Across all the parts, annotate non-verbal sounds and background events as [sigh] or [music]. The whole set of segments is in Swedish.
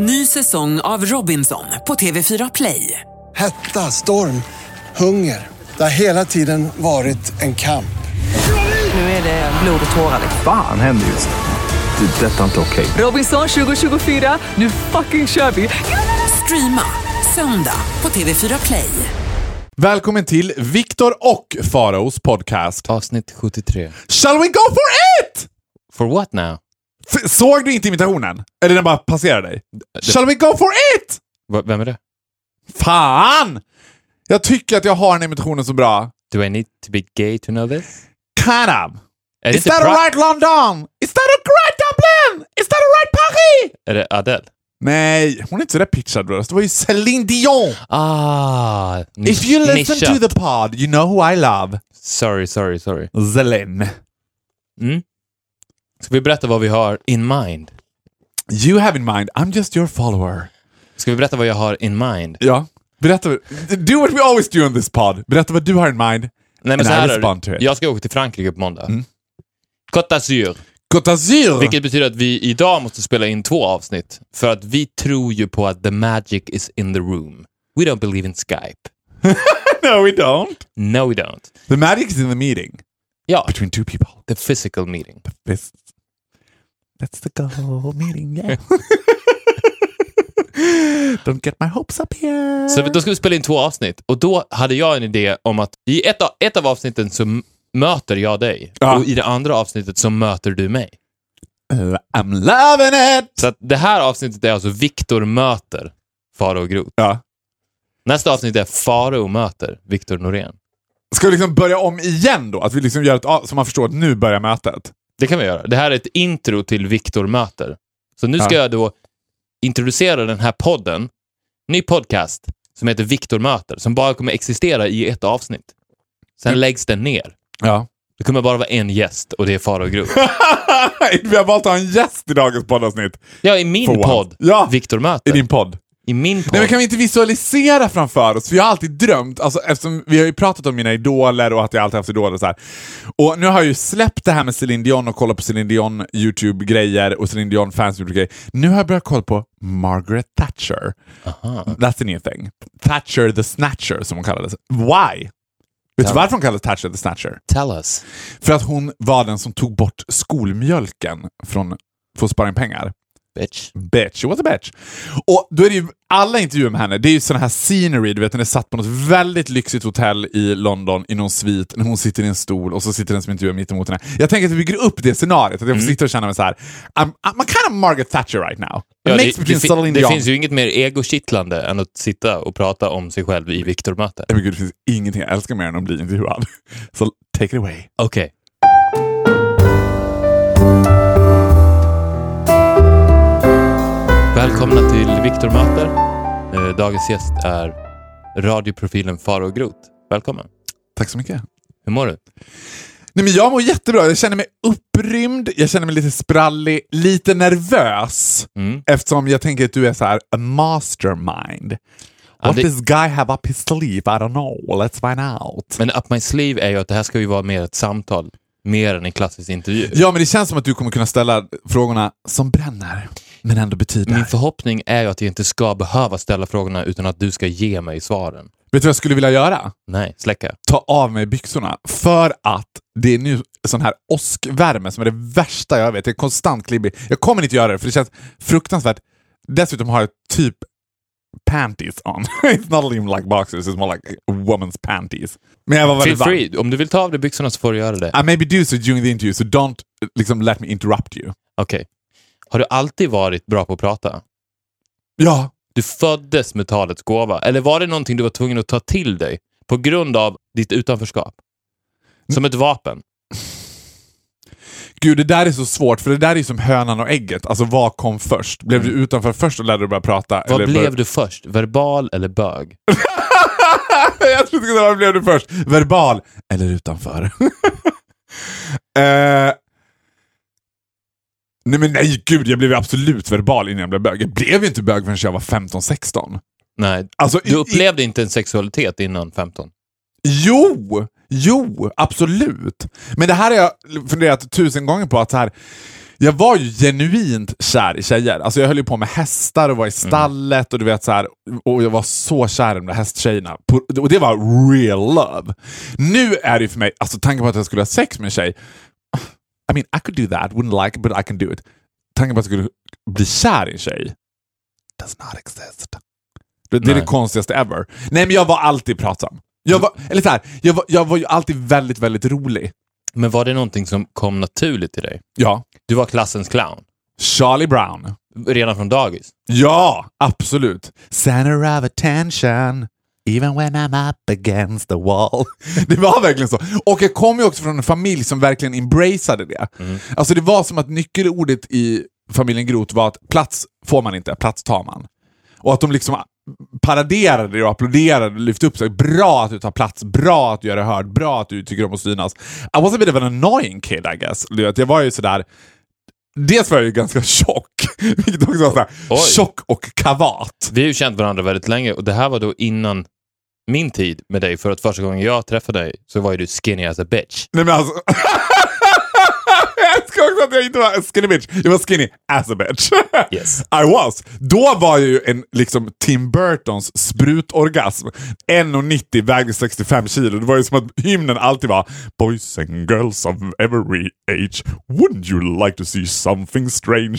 Ny säsong av Robinson på TV4 Play. Hetta, storm, hunger. Det har hela tiden varit en kamp. Nu är det blod och tårar. Fan händer just nu. Det. är Detta är inte okej. Robinson 2024, nu fucking kör vi! Streama söndag på TV4 Play. Välkommen till Viktor och Faraos podcast. Avsnitt 73. Shall we go for it? For what now? Såg du inte imitationen? Eller den bara passerade dig? Shall we go for it? Va- Vem är det? Fan! Jag tycker att jag har den imitationen så bra. Do I need to be gay to know this? Kind of. Det Is inte that right London? Is that a right Dublin? Is that a right Paris? Är det Adele? Nej, hon är inte så där pitchad bror. Det var ju Celine Dion. Ah, If you listen nischat. to the pod, you know who I love. Sorry, sorry, sorry. Celine. Mm. Ska vi berätta vad vi har in mind? You have in mind, I'm just your follower. Ska vi berätta vad jag har in mind? Ja. Berätta, do what we always do on this pod. Berätta vad du har in mind. Nej, men så I här är respond to it. Jag ska åka till Frankrike på måndag. Mm. Côte d'Azur. Côte d'Azur! Vilket betyder att vi idag måste spela in två avsnitt. För att vi tror ju på att the magic is in the room. We don't believe in Skype. [laughs] No, we don't. No, we don't. The magic is in the meeting Ja, between two people. the physical meeting. This, that's the goal meeting, [laughs] yeah. don't get my hopes up here. Så då ska vi spela in två avsnitt. Och då hade jag en idé om att i ett av, ett av avsnitten så möter jag dig. Ja. Och i det andra avsnittet så möter du mig. I'm loving it! Så att det här avsnittet är alltså Viktor möter Faro Groth. Ja. Nästa avsnitt är Faro möter Viktor Norén. Ska vi liksom börja om igen då? Att vi liksom gör ett, så man förstår att nu börjar mötet? Det kan vi göra. Det här är ett intro till Viktor möter. Så nu ska Ja. jag då introducera den här podden, ny podcast, som heter Viktor möter, som bara kommer existera i ett avsnitt. Sen Mm. läggs den ner. Ja. Det kommer bara vara en gäst och det är Faro Groth. [laughs] vi har valt att ha en gäst i dagens poddavsnitt. Ja, i min what? podd, Ja. Viktor I möter. din podd. I min podd. Nej, men kan vi inte visualisera framför oss? För jag har alltid drömt, alltså, eftersom vi har ju pratat om mina idoler och att jag alltid haft idoler så här. Och nu har jag ju släppt det här med Celine Dion och kollat på Celine Dion YouTube-grejer och Celine Dion fans YouTube-grejer. Nu har jag börjat kolla på Margaret Thatcher. Aha. That's the new thing. Thatcher the Snatcher som hon kallades. Why? Vet du varför hon kallades Thatcher the Snatcher? Tell us. För att hon var den som tog bort skolmjölken från för att spara in pengar. Bitch. Bitch, was a bitch. Och då är det ju, alla intervjuer med henne, det är ju sån här scenery, du vet när det satt på något väldigt lyxigt hotell i London i någon svit, när hon sitter i en stol och så sitter den som intervjuar mitt emot henne. Jag tänker att vi bygger upp det scenariot, att jag får sitta och känna mig så här. I'm, I'm kind of Margaret Thatcher right now. Ja, det, det, det finns ju inget mer egokittlande än att sitta och prata om sig själv i. Nej, men gud, det finns ingenting jag älskar mer än att bli intervjuad. [laughs] Så take it away. Okej. Välkomna till Viktor möter. Eh, Dagens gäst är radioprofilen Faro Groth. Välkommen. Tack så mycket. Hur mår du? Nej, men jag mår jättebra. Jag känner mig upprymd, jag känner mig lite sprallig, lite nervös. Mm. Eftersom jag tänker att du är så här a mastermind. What det- this guy have up his sleeve? I don't know. Let's find out. Men up my sleeve är ju att det här ska ju vara mer ett samtal, mer än en klassisk intervju. Ja, men det känns som att du kommer kunna ställa frågorna som bränner, men ändå betyder. Min förhoppning är ju att jag inte ska behöva ställa frågorna utan att du ska ge mig svaren. Vet du vad jag skulle vilja göra? Nej, släcka. Ta av mig byxorna. För att det är nu sån här åskvärme som är det värsta jag vet. Jag är konstant klibbig. Jag kommer inte göra det för det känns fruktansvärt. Dessutom har jag typ panties on. [laughs] it's not even like boxers, it's more like woman's panties. Men jag var Feel varm. free. Om du vill ta av dig byxorna så får du göra det. I maybe do so during the interview, so don't liksom let me interrupt you. Okej. Har du alltid varit bra på att prata? Ja, Du föddes med talets gåva? Eller var det någonting du var tvungen att ta till dig på grund av ditt utanförskap? Som ett vapen? gud det där är så svårt för det där är som hönan och ägget. Alltså vad kom först? Blev du utanför först och lärde dig börja prata? Mm. Vad blev bör- du först? Verbal eller bög? [laughs] jag trodde att vad blev du först? Verbal eller utanför? [laughs] eh, nej men nej gud, jag blev absolut verbal innan jag blev bög. Jag blev ju inte bög förrän jag var 15-16. Nej, Alltså, i- du upplevde inte en sexualitet innan 15? Jo, jo, absolut. Men det här har jag funderat tusen gånger på. att här, jag var ju genuint kär i tjejer. Alltså jag höll ju på med hästar och var i stallet och du vet så här, och jag var så kär i de där hästtjejerna. Och det var real love. Nu är det för mig, alltså tanken på att jag skulle ha sex med en tjej, I mean I could do that, wouldn't like it but I can do it. Tanken på att jag skulle bli kär i en tjej, does not exist. Det, det är det konstigaste ever. Nej men jag var alltid pratsam. Jag var, eller så här, jag, var, jag var ju alltid väldigt, väldigt rolig. Men var det någonting som kom naturligt till dig? Ja. Du var klassens clown. Charlie Brown. Redan från dagis. Ja, absolut. Center of attention. Even when I'm up against the wall. [laughs] Det var verkligen så. Och jag kom ju också från en familj som verkligen embraceade det. Alltså det var som att nyckelordet i familjen Groth var att plats får man inte, plats tar man. Och att de liksom paraderade och applåderade och lyfte upp sig. Bra att du tar plats, bra att du gör dig hörd, bra att du tycker om att synas. I was a bit of an annoying kid I guess. Jag var ju sådär... Dels var jag ju ganska tjock, [laughs] vilket också var såhär, tjock och kavat. Vi har ju känt varandra väldigt länge och det här var då innan min tid med dig. För att första gången jag träffade dig så var ju du skinny as a bitch. Nej men alltså... [laughs] jag älskar också att jag inte var skinny bitch, jag var skinny as a bitch. Yes. I was. Då var jag ju en liksom Tim Burtons sprutorgasm. 1,90 vägde 65 kilo. Det var ju som att hymnen alltid var Boys and girls of every age, wouldn't you like to see something strange?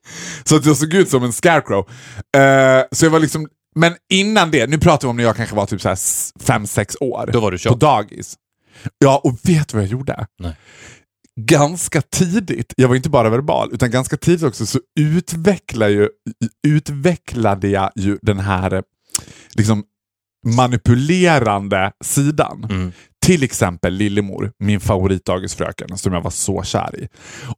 [laughs] så att jag såg ut som en scarecrow. Eh, så jag var liksom, men innan det, nu pratar vi om när jag kanske var typ 5-6 år. Då var du På tjock. dagis. Ja, och vet du vad jag gjorde? Nej. Ganska tidigt, jag var inte bara verbal, utan ganska tidigt också så utvecklade, ju, utvecklade jag ju den här liksom manipulerande sidan. Mm. Till exempel Lillemor, min favoritdagisfröken som jag var så kär i.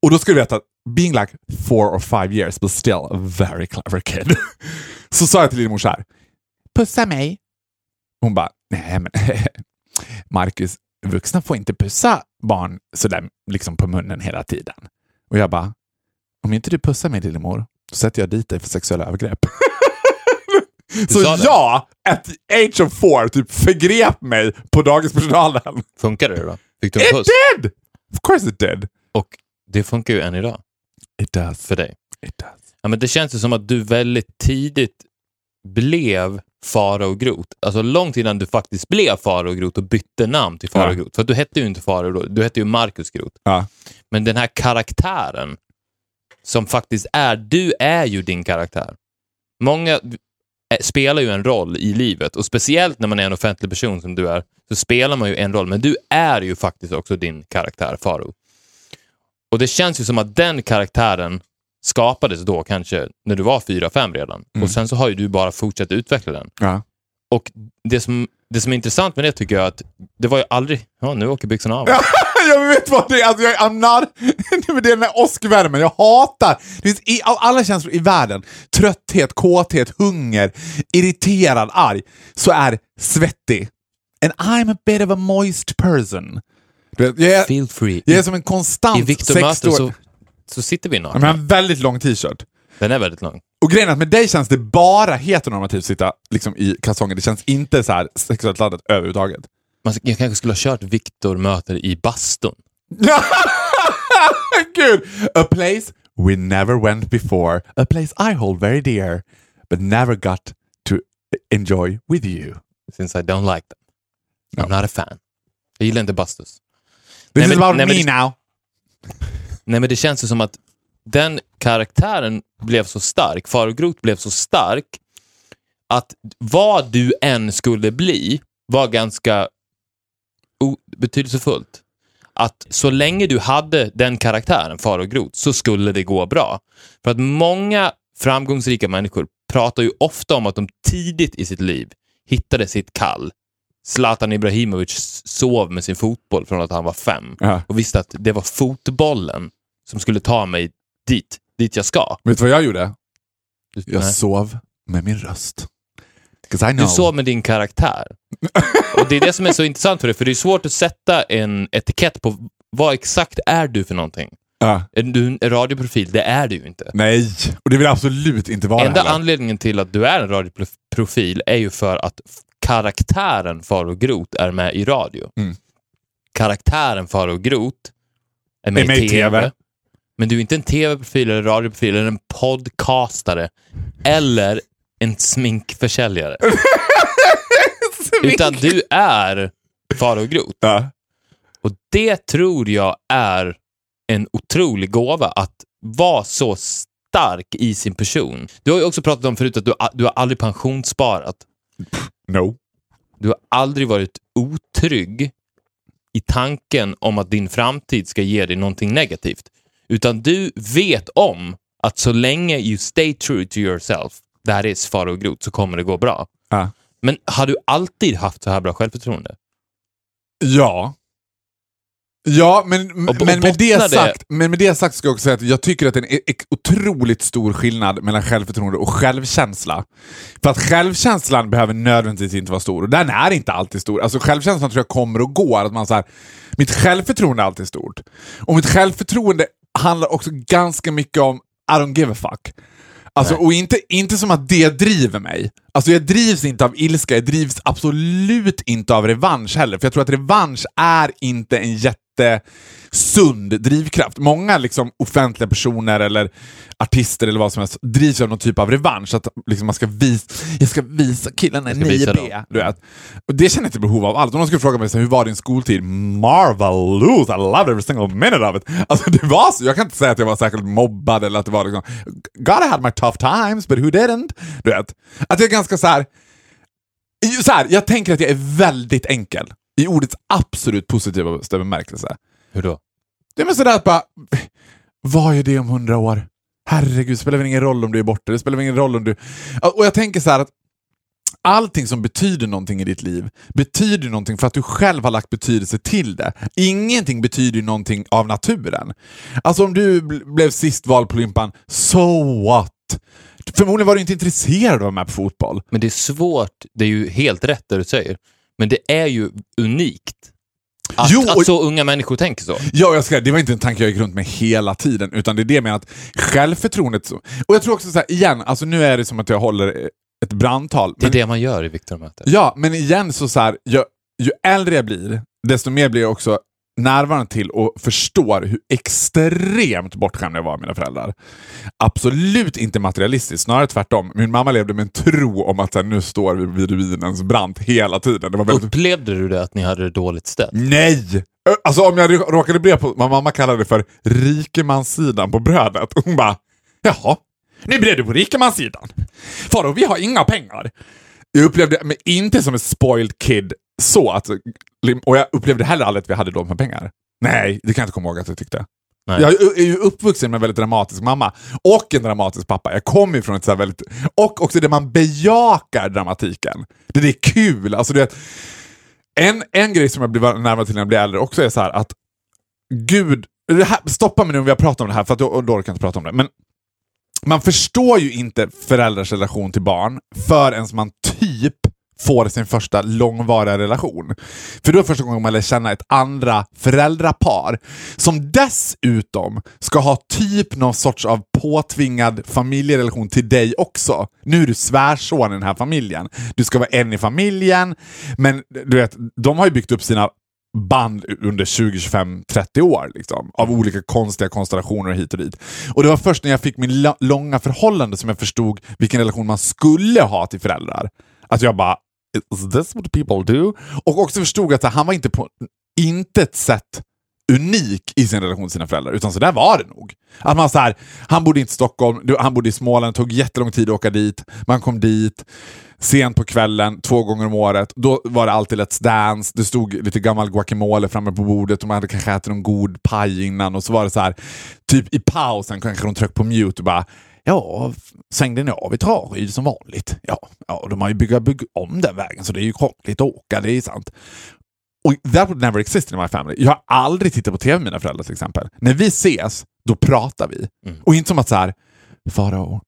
Och då ska du veta, being like four or five years but still a very clever kid. [laughs] så sa jag till Lillemor så här, pussa mig. Hon bara, nej men [laughs] Marcus, vuxna får inte pussa barn sådär liksom på munnen hela tiden. Och jag bara, om inte du pussar mig Lillemor, då sätter jag dit dig för sexuella övergrepp. [laughs] så jag, at the age of four, typ förgrep mig på dagispersonalen. Funkade det då? Fick du en It puss? did! Of course it did. Och det funkar ju än idag It does. för dig. It does. Ja, men det känns ju som att du väldigt tidigt blev Farao Groth. Alltså långt innan du faktiskt blev Farao Groth och bytte namn till Farao Ja. Groth. För att du hette ju inte Farao då, du hette ju Marcus Groth. Ja. Men den här karaktären som faktiskt är, du är ju din karaktär. Många eh, spelar ju en roll i livet och speciellt när man är en offentlig person som du är, så spelar man ju en roll, men du är ju faktiskt också din karaktär, Faro. Och det känns ju som att den karaktären skapades då kanske när du var fyra, fem redan. Och sen så har ju du bara fortsatt utveckla den. Ja. Och det som, det som är intressant med det tycker jag att det var ju aldrig... Ja, nu åker byxorna av. [laughs] jag vet vad det är, alltså jag, I'm not... [laughs] Det är den där åskvärmen, jag hatar... I, av alla känslor i världen, trötthet, kåthet, hunger, irriterad, arg, så är svettig. And I'm a bit of a moist person. Vet, Jag är, Feel free. jag är som en konstant I Victor möter 60 år... så, så sitter vi men jag har en väldigt lång t-shirt. Den är väldigt lång. Och grejen är att med dig känns det bara heteronormativt att sitta liksom, i kalsonger. Det känns inte så här sexuellt laddat överhuvudtaget. Man, jag kanske skulle ha kört Victor möter i bastun. [laughs] Gud! A place we never went before. A place I hold very dear. But never got to enjoy with you. Since I don't like them. I'm not a fan. Jag gillar inte bastus. This Nej, is about nej, men me det- now. Nej, men det känns ju som att den karaktären blev så stark, Farao Groth blev så stark, att vad du än skulle bli var ganska betydelsefullt. Att så länge du hade den karaktären, Farao Groth, så skulle det gå bra. För att många framgångsrika människor pratar ju ofta om att de tidigt i sitt liv hittade sitt kall. Zlatan Ibrahimovic sov med sin fotboll från att han var fem Ja. och visste att det var fotbollen som skulle ta mig dit, dit jag ska. Vet du vad jag gjorde? Jag nej. sov med min röst. du sov med din karaktär. [laughs] och Det är det som är så intressant för dig, för det är svårt att sätta en etikett på vad exakt är du för någonting. Ja. Är du en radioprofil? Det är du ju inte. Nej, och det vill jag absolut inte vara Enda heller. anledningen till att du är en radioprofil är ju för att karaktären Farao Groth är med i radio. Mm. Karaktären Farao Groth är med, Är med i TV. TV. Men du är inte en tv-profil, eller radioprofil, eller en podcastare. Eller en sminkförsäljare. [laughs] Utan du är Farao Groth. Ja. Och det tror jag är en otrolig gåva, att vara så stark i sin person. Du har ju också pratat om förut att du, du har aldrig pensionssparat. No. Du har aldrig varit otrygg i tanken om att din framtid ska ge dig någonting negativt. Utan du vet om att så länge you stay true to yourself, that is Farao Groth, så kommer det gå bra. Ja. Men har du alltid haft så här bra självförtroende? Ja. Ja, men, Och- och men, med det bottnar det- sagt, men med det sagt ska jag också säga att jag tycker att det är en e- otroligt stor skillnad mellan självförtroende och självkänsla. För att självkänslan behöver nödvändigtvis inte vara stor, och den är inte alltid stor. Alltså självkänslan tror jag kommer och går. Att man så här, mitt självförtroende är alltid stort. Och mitt självförtroende handlar också ganska mycket om I don't give a fuck. Alltså, och inte, inte som att det driver mig. Alltså jag drivs inte av ilska, jag drivs absolut inte av revansch heller. För jag tror att revansch är inte en jättesund drivkraft. Många liksom offentliga personer eller artister eller vad som helst drivs av någon typ av revansch. Att liksom man ska visa, jag ska visa killarna i ska visa 9B. Du vet. Och det känner jag inte behov av alls. Om någon skulle fråga mig hur var din skoltid? Marvelous! I loved every single minute of it. Alltså det var så. Jag kan inte säga att jag var särskilt mobbad eller att det var liksom... God I had my tough times, but who didn't? Du vet. Att jag är ganska så här. Så här, jag tänker att jag är väldigt enkel. I ordets absolut positiva bemärkelse. Hur då? Det är men sådär att bara, vad är det om hundra år? Herregud, spelar väl ingen roll om du är borta, det spelar väl ingen roll om du... Och jag tänker så här att allting som betyder någonting i ditt liv betyder någonting för att du själv har lagt betydelse till det. Ingenting betyder någonting av naturen. Alltså om du bl- blev sist vald på Limpan, so what? Förmodligen var du inte intresserad av att vara med på fotboll. Men det är svårt, det är ju helt rätt det du säger, men det är ju unikt. Att, Jo, och- att så unga människor tänker så. Ja, jag ska, det var inte en tanke jag gick runt med hela tiden, utan det är det med att självförtroendet... Så, och jag tror också så här, igen, alltså nu är det som att jag håller ett brandtal. Det är men- det man gör i Viktormötet. Ja, men igen så, så här, ju, ju äldre jag blir, desto mer blir jag också närvarande till och förstår hur extremt bortskämd jag var med mina föräldrar. Absolut inte materialistiskt, snarare tvärtom. Min mamma levde med en tro om att här, nu står vi vid ruinens brant hela tiden. Det var väldigt... Upplevde du det att ni hade det dåligt ställt? Nej! Alltså om jag rå- råkade bli på vad mamma kallade det för rikemanssidan på brödet. [laughs] Hon bara, jaha, nu blev du på rikemanssidan. Faro, vi har inga pengar. Jag upplevde mig inte som en spoiled kid så att, och jag upplevde heller aldrig att vi hade de med pengar. Nej, det kan jag inte komma ihåg att jag tyckte. Nej. Jag är ju uppvuxen med en väldigt dramatisk mamma och en dramatisk pappa. Jag kommer ju från ett så här väldigt... Och också det man bejakar dramatiken. Det, det är kul. Alltså det, en, en grej som jag blir närmare till när jag blir äldre också är så här att Gud, här, stoppa mig nu om vi har pratat om det här för att då, då orkar jag inte prata om det. Men man förstår ju inte föräldrars relation till barn förrän man typ får sin första långvariga relation. För då är det första gången man lär känna ett andra föräldrapar som dessutom ska ha typ någon sorts av påtvingad familjerelation till dig också. Nu är du svärson i den här familjen. Du ska vara en i familjen, men du vet, de har ju byggt upp sina band under 20, 25, 30 år liksom, av olika konstiga konstellationer hit och dit. Och det var först när jag fick min långa förhållande som jag förstod vilken relation man skulle ha till föräldrar. Att jag bara, is this what people do? Och också förstod att han var inte på intet sätt unik i sin relation till sina föräldrar, utan så där var det nog. Att man så här, han bodde inte i Stockholm, han bodde i Småland, det tog jättelång tid att åka dit, man kom dit sent på kvällen, två gånger om året, då var det alltid Let's Dance, det stod lite gammal guacamole framme på bordet och man hade kanske ätit någon god paj innan och så var det så här, typ i pausen kanske de tryckte på mute och bara Ja, svängde ni av i Traryd som vanligt? Ja, ja de har ju byggt bygg om den vägen så det är ju krångligt att åka, det är sant. Och that would never exist in my family. Jag har aldrig tittat på tv med mina föräldrar till exempel. När vi ses, då pratar vi. Och inte som att så här, Farao,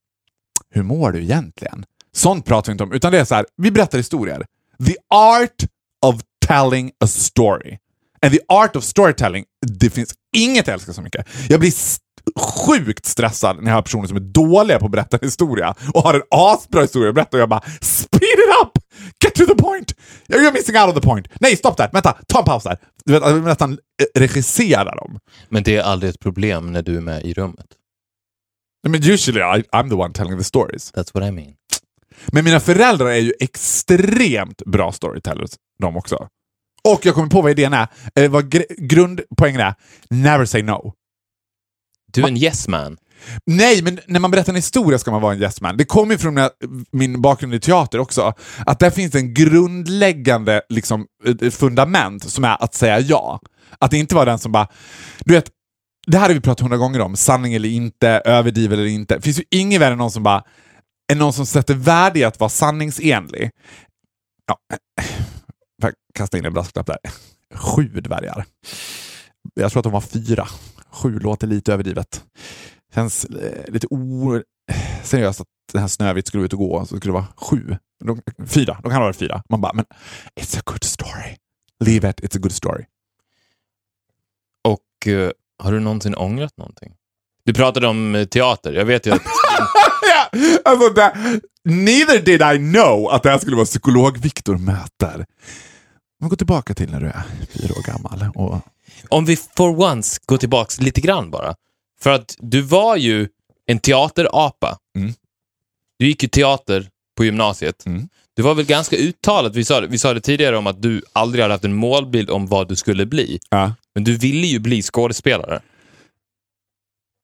hur mår du egentligen? Sånt pratar vi inte om, utan det är så här, vi berättar historier. The art of telling a story. And the art of storytelling, det finns inget jag älskar så mycket. Jag blir sjukt stressad när jag har personer som är dåliga på att berätta en historia och har en asbra historia att berätta och jag bara speed it up! Get to the point! You're missing out on the point. Nej, stopp där! Vänta, ta en paus där. Du vet, jag vill nästan eh, regissera dem. Men det är aldrig ett problem när du är med i rummet. Men usually I, I'm the one telling the stories. That's what I mean. Men mina föräldrar är ju extremt bra storytellers, de också. Och jag kommer på vad idén är, eller vad gr- grundpoängen är. Never say no. Du är en yes man. Nej, men när man berättar en historia ska man vara en yes man. Det kommer ju från mina- min bakgrund i teater också. Att där finns en grundläggande liksom, eh, fundament som är att säga ja. Att det inte vara den som bara... Du vet, det här har vi pratat hundra gånger om. Sanning eller inte, överdriv eller inte. Det finns ju ingen värre än någon som bara... Är någon som sätter värde i att vara sanningsenlig. Ja, [clears throat] får jag kasta in en brasklapp där. Sju dvärgar. Jag tror att de var fyra. Sju låter lite överdrivet. Känns eh, lite oseriöst att den här Snövit skulle ut och gå, så skulle det vara sju. De, fyra, de kan ha varit fyra. Man bara, men it's a good story. Leave it, it's a good story. Och eh, har du någonsin ångrat någonting? Du pratade om eh, teater. Jag vet ju att... [laughs] ja, alltså det, neither did I know att det här skulle vara psykolog-Viktor möter. Men gå tillbaka till när du är fyra år gammal. Och, Om vi for once går tillbaks lite grann bara. För att du var ju en teaterapa. Mm. Du gick ju teater på gymnasiet. Mm. Du var väl ganska uttalat, vi sa, vi sa det tidigare om att du aldrig hade haft en målbild om vad du skulle bli. ja. Men du ville ju bli skådespelare.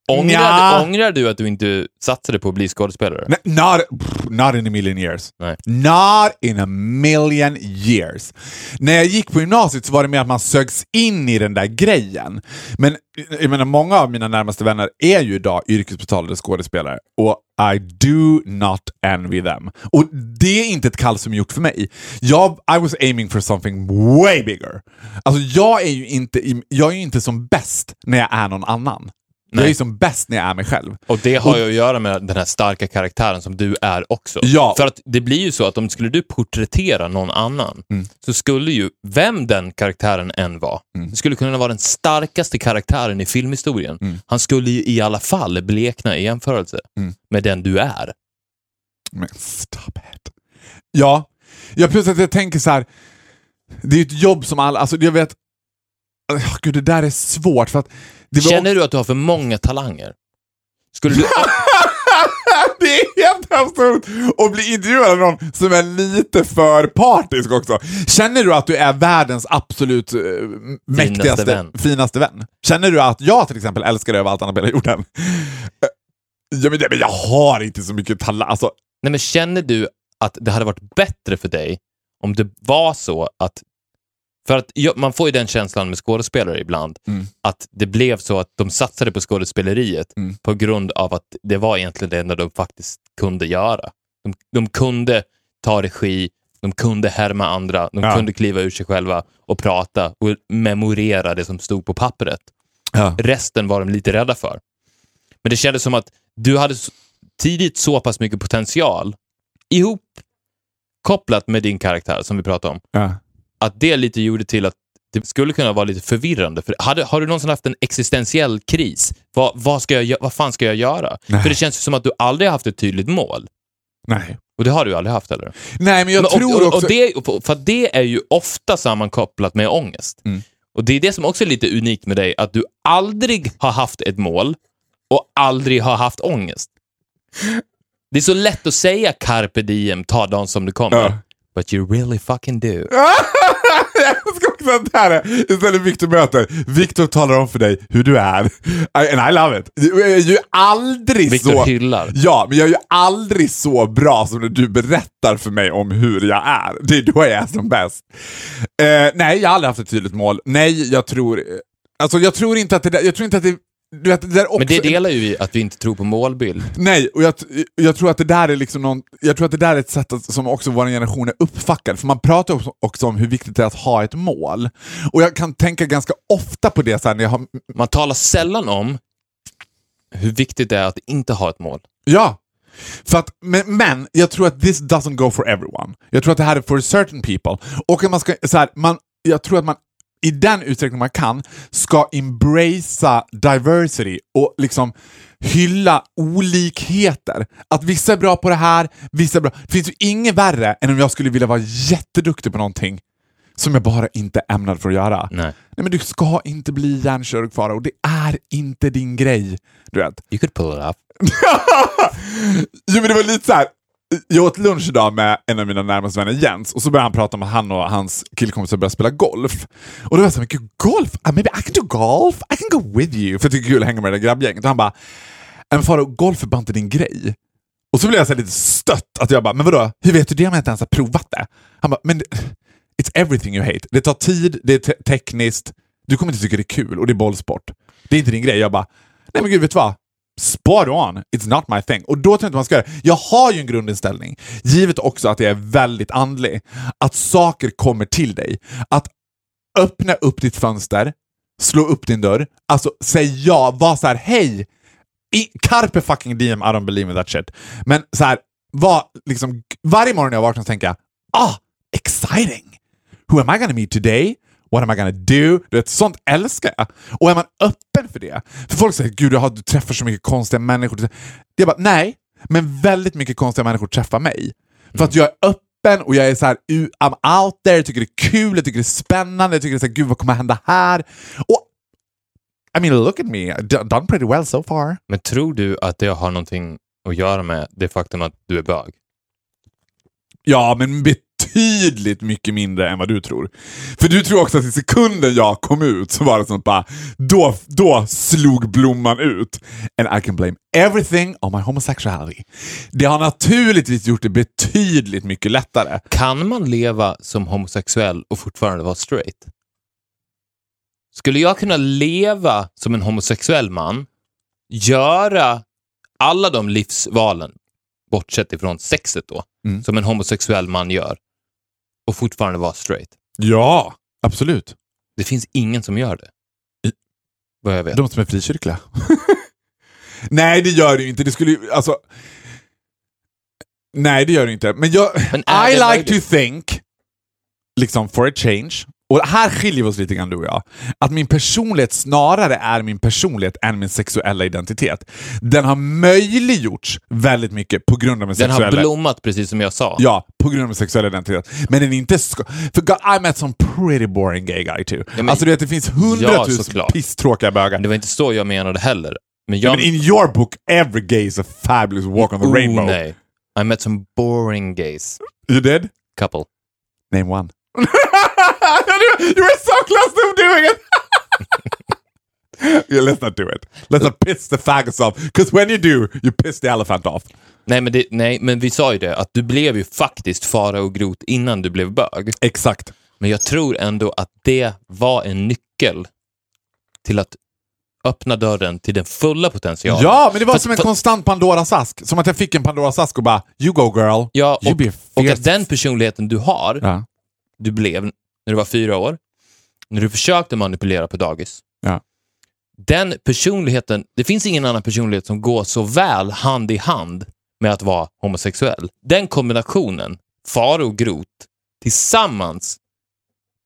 Ångrar, Nja. ångrar du att du inte satsade på att bli skådespelare? Nej, Not, not in a million years. Nej. Not in a million years. När jag gick på gymnasiet så var det mer att man sögs in i den där grejen. Men jag menar, många av mina närmaste vänner är ju idag yrkesbetalade skådespelare och I do not envy them. Och det är inte ett kall som är gjort för mig. Jag, I was aiming for something way bigger. Alltså jag är ju inte, jag är ju inte som bäst när jag är någon annan. Jag är Nej. som bäst när jag är mig själv. Och det har ju att göra med den här starka karaktären som du är också. Ja. För att det blir ju så att om skulle du porträttera någon annan så skulle ju, vem den karaktären än var, det skulle kunna vara den starkaste karaktären i filmhistorien. Han skulle ju i alla fall blekna i jämförelse med den du är. Men stop it. Ja, jag plus att jag tänker så här. Det är ju ett jobb som alla, alltså jag vet, oh, gud det där är svårt för att det Känner du att du har för många talanger? Skulle du... [laughs] det är helt absurt att bli intervjuad av någon som är lite för partisk också. Känner du att du är världens absolut eh, mäktigaste, vän. finaste vän? Känner du att jag till exempel älskar dig över allt annat på hela jorden? Eh, Ja, men, men jag har inte så mycket talang. Alltså, Nej, men känner du att det hade varit bättre för dig om det var så att... För att ja, man får ju den känslan med skådespelare ibland, Mm. att det blev så att de satsade på skådespeleriet Mm. på grund av att det var egentligen det enda de faktiskt kunde göra. De, de kunde ta regi, de kunde härma andra, de Ja. kunde kliva ur sig själva och prata och memorera det som stod på pappret. ja. Resten var de lite rädda för. Men det kändes som att du hade tidigt så pass mycket potential ihop kopplat med din karaktär som vi pratade om. Ja. Att det lite gjorde till att det skulle kunna vara lite förvirrande. För hade, har du någonsin haft en existentiell kris? Vad, vad, ska jag, vad fan ska jag göra? Nej. För det känns ju som att du aldrig har haft ett tydligt mål. Nej. Och det har du aldrig haft heller. Nej, men jag Men, tror och, och, också... och det, för det är ju ofta sammankopplat med ångest. Mm. Och det är det som också är lite unikt med dig, att du aldrig har haft ett mål och aldrig har haft ångest. Det är så lätt att säga carpe diem, ta dagen som det kommer. Ja. But you really fucking do. [laughs] jag ska också att det här är istället Victor möter. Victor talar om för dig hur du är. And I love it. Du är ju aldrig Victor så... hyllar. Ja, men jag är ju aldrig så bra som när du berättar för mig om hur jag är. Det är då jag är som bäst. Eh, nej, jag har aldrig haft ett tydligt mål. Nej, jag tror... Alltså jag tror inte att det. Jag tror inte att det... Du vet, det också Men det delar ju vi, att vi inte tror på målbild. Nej, och jag, jag tror att det där är liksom någon, jag tror att det där är ett sätt att, som också vår generation är uppfackad. För man pratar också, också om hur viktigt det är att ha ett mål. Och jag kan tänka ganska ofta på det så här, när jag har... Man talar sällan om hur viktigt det är att inte ha ett mål. Ja! För att, men, men jag tror att this doesn't go for everyone. Jag tror att det här är for certain people. Och man ska, så här, man, jag tror att man i den utsträckning man kan ska embracea diversity och liksom hylla olikheter. Att vissa är bra på det här, vissa är bra. Det finns ju inget värre än om jag skulle vilja vara jätteduktig på någonting som jag bara inte är ämnad för att göra. Nej. Nej men du ska inte bli hjärnkirurg Farao, det är inte din grej. Du vet. You could pull it off. [laughs] jo men det var lite så här. Jag åt lunch idag med en av mina närmaste vänner Jens och så började han prata om att han och hans killkompisar började spela golf. Och då var jag såhär, gud golf? Uh, maybe I can do golf? I can go with you. För jag tycker det är kul att hänga med det där grabbgänget. Och han bara, men Farao, golf är bara inte din grej. Och så blev jag så lite stött, att jag bara, men vadå, hur vet du det om jag inte ens har provat det? Han bara, men it's everything you hate. Det tar tid, det är te- tekniskt, du kommer inte tycka det är kul och det är bollsport. Det är inte din grej. Jag bara, nej men gud vet du vad? Spot on, it's not my thing. Och då tror jag inte man ska göra det. Jag har ju en grundinställning, givet också att jag är väldigt andlig, att saker kommer till dig. Att öppna upp ditt fönster, slå upp din dörr, alltså säg ja, var så här, hej! I, carpe fucking diem, I don't believe in that shit. Men så här, var, liksom, varje morgon när jag vaknar så tänker jag, ah, exciting! Who am I gonna meet today? What am I gonna do? Du vet, sånt älskar jag. Och är man öppen för det? För folk säger gud, jag har- du träffar så mycket konstiga människor. Jag bara, nej, men väldigt mycket konstiga människor träffar mig. För att jag är öppen och jag är så här, I'm out there, jag tycker det är kul, jag tycker det är spännande, jag tycker det är så här, gud vad kommer hända här? Och I mean, look at me, I've done done pretty well so far. Men tror du att det har någonting att göra med det faktum att du är bög? Ja, men betydligt mycket mindre än vad du tror. För du tror också att i sekunden jag kom ut så var det som bara, då, då slog blomman ut. And I can blame everything on my homosexuality. Det har naturligtvis gjort det betydligt mycket lättare. Kan man leva som homosexuell och fortfarande vara straight? Skulle jag kunna leva som en homosexuell man, göra alla de livsvalen, bortsett ifrån sexet då, Mm. som en homosexuell man gör, och fortfarande vara straight? Ja, absolut. Det finns ingen som gör det. Vad jag vet. De som är frikyrkliga. [laughs] Nej, det gör det ju inte. Det skulle ju, alltså... Nej, det gör det inte. Men jag... Men I like möjligt? to think, liksom for a change, och här skiljer vi oss lite grann du och jag, att min personlighet snarare är min personlighet än min sexuella identitet. Den har möjliggjorts väldigt mycket på grund av min Den har sexuella... blommat precis som jag sa. Ja, på grund av min sexuella identitet. Men den är inte... För God, I met some pretty boring gay guy too. men- alltså du vet, det finns hundratusen såklart. pisstråkiga bögar. Det var inte så jag menade heller. Men Ja, jag... men in your book, every gay is a fabulous walk on the Oh, rainbow. nej. I met some boring gays. You did? Couple. Name one. [laughs] you were so close to doing it! [laughs] yeah, let's not do it. Let's not piss the faggots off. Because when you do, you piss the elephant off. Nej men, det, nej, men vi sa ju det, att du blev ju faktiskt fara och grot innan du blev bög. Exakt. Men jag tror ändå att det var en nyckel till att öppna dörren till den fulla potentialen. Ja, men det var För- som en för- konstant Pandoras ask. Som att jag fick en Pandoras ask och bara, you go girl. Ja, you och, och att den personligheten du har, Ja. du blev när du var fyra år, när du försökte manipulera på dagis. Ja. Den personligheten, det finns ingen annan personlighet som går så väl hand i hand med att vara homosexuell. Den kombinationen, fara och grot, tillsammans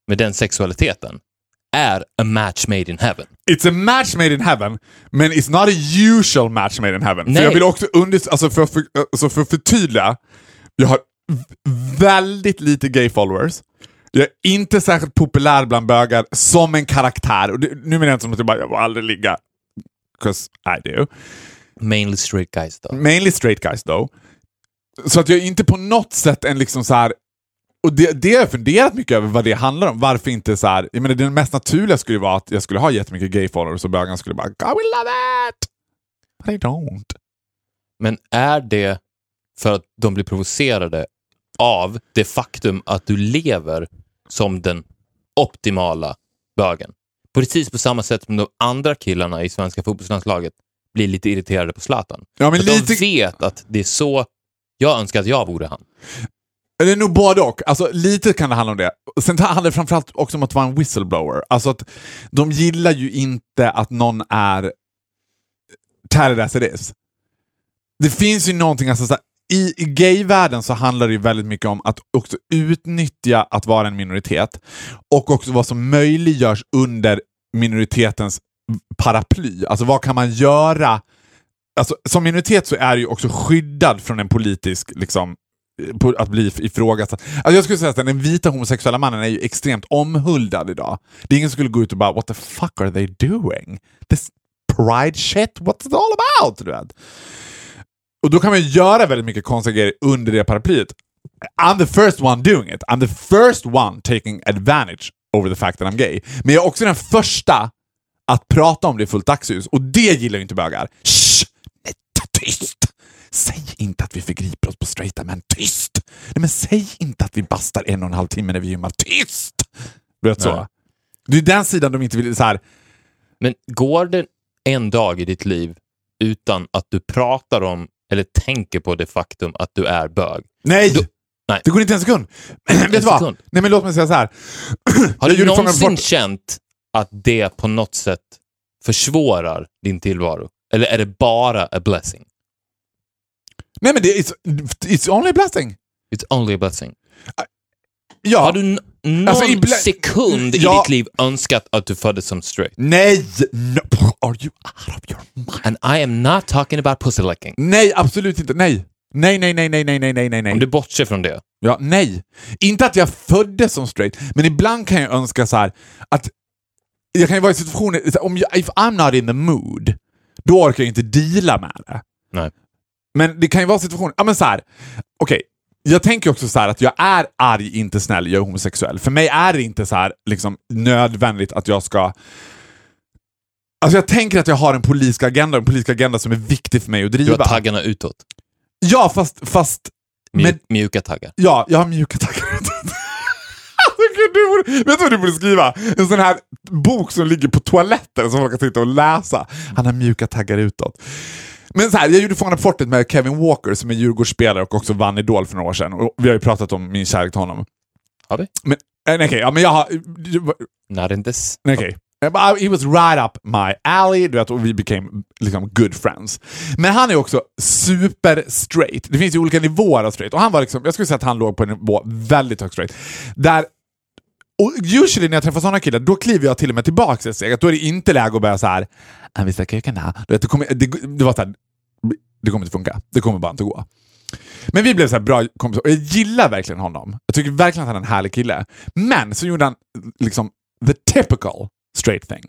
med den sexualiteten, är a match made in heaven. It's a match made in heaven, men it's not a usual match made in heaven. För Nej. jag vill också under, alltså för, för, alltså för att förtydliga, jag har väldigt lite gay followers. Jag är inte särskilt populär bland bögar som en karaktär. Och det, nu menar jag inte som att jag bara, jag får aldrig ligga. 'Cause I do. Mainly straight guys då. Mainly straight guys though. Så att jag är inte på något sätt en liksom så här. Och det, det har jag funderat mycket över vad det handlar om. Varför inte så här. Jag menar, det mest naturliga skulle vara att jag skulle ha jättemycket gay followers och bögarna skulle bara God we love it! But I don't. Men är det för att de blir provocerade av det faktum att du lever som den optimala bögen? Precis på samma sätt som de andra killarna i svenska fotbollslandslaget blir lite irriterade på Zlatan. Ja, men lite... De vet att det är så jag önskar att jag vore han. Det är nog både och. Alltså, lite kan det handla om det. Sen handlar det framförallt också om att vara en whistleblower. Alltså att de gillar ju inte att någon är tatted as it is. Det finns ju någonting, alltså, så i, gayvärlden så handlar det ju väldigt mycket om att också utnyttja att vara en minoritet och också vad som möjliggörs under minoritetens paraply. Alltså vad kan man göra alltså, som minoritet så är du ju också skyddad från en politisk, liksom, eh, att bli ifrågasatt. Alltså jag skulle säga att den vita homosexuella mannen är ju extremt omhuldad idag. Det är ingen som skulle gå ut och bara “What the fuck are they doing? This pride shit? What's it all about?” du vet. Och då kan man göra väldigt mycket konstiga grejer under det paraplyet. I'm the first one doing it. I'm the first one taking advantage over the fact that I'm gay. Men jag är också den första att prata om det i fullt dagsljus och det gillar ju inte bögar. Shh! Nej, tyst! Säg inte att vi förgriper oss på straighta män. Tyst! Nej, men säg inte att vi bastar en och en halv timme när vi gymmar. Tyst! Du vet så. Nej. Det är den sidan de inte vill... Så här, Men går det en dag i ditt liv utan att du pratar om eller tänker på det faktum att du är bög? nej! Då- nej. Det går inte en sekund. [clears throat] Vet du vad? Nej, men låt mig säga så här. [clears throat] Har du någonsin känt att det på något sätt försvårar din tillvaro? Eller är det bara a blessing? Nej, men det it's, it's only a blessing. It's only a blessing. Ja. Har du någon alltså, ibland... sekund ja. i ditt liv önskat att du föddes som straight? Nej! No. Are you out of your mind? And I am not talking about pussy licking. Nej, absolut inte. Nej. Nej, nej, nej, nej, nej, nej, nej, nej. Om du bortser från det. Ja, nej. Inte att jag föddes som straight, men ibland kan jag önska så här, att jag kan ju vara i situationer, om jag, if I'm not in the mood, då orkar jag inte deala med det. Nej. Men det kan ju vara situationer, ja men så här, okej, okay, jag tänker också så här att jag är arg, inte snäll, jag är homosexuell. För mig är det inte så här liksom nödvändigt att jag ska Alltså jag tänker att jag har en politisk agenda, en politisk agenda som är viktig för mig att Du driva. har taggarna utåt. Ja, fast, fast Mjuk, Mjuka taggar. Ja, jag har mjuka taggar. [laughs] Alltså, gud, du borde, vet du vad du borde skriva? En sån här bok som ligger på toaletten som folk kan sitta och läsa. Han har mjuka taggar utåt. Men så här, jag gjorde Fångarna på fortet med Kevin Walker som är Djurgårdsspelare och också vann Idol för några år sedan. Och vi har ju pratat om min kärlek till honom. Har vi? Men, eh, nej, okej, ja, men jag har... Not in this. Nej, Okej. Eh, He was right up my alley, du vet, och vi became liksom good friends. Men han är också super straight. Det finns ju olika nivåer av straight. Och han var liksom, jag skulle säga att han låg på en nivå väldigt högt straight. Där, och usually när jag träffar sådana killar, då kliver jag till och med tillbaka ett steg. Då är det inte läge att börja så här. Han vissa kukarna. Du vet, det, kommer, det, det var så här, det kommer inte funka. Det kommer bara inte gå. Men vi blev så här bra kompisar och jag gillar verkligen honom. Jag tycker verkligen att han är en härlig kille. Men så gjorde han liksom the typical straight thing.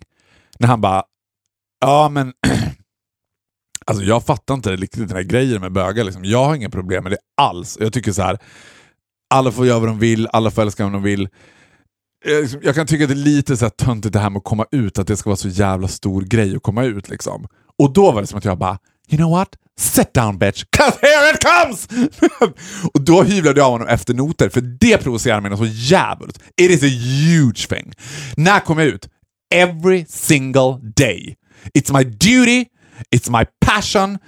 När han bara, ja men [clears throat] alltså jag fattar inte riktigt den här grejen med bögar. Liksom. Jag har inga problem med det alls. Jag tycker så här, alla får göra vad de vill, alla får älska vem de vill. Jag, liksom, jag kan tycka att det är lite så här töntigt det här med att komma ut, att det ska vara så jävla stor grej att komma ut. Liksom. Och då var det som att jag bara, you know what? Sit down bitch, cause here it comes! [laughs] och då hyvlade jag av honom efter noter, för det provocerar mig något så jävligt. It is a huge thing. När kom jag ut? Every single day. It's my duty, it's my passion,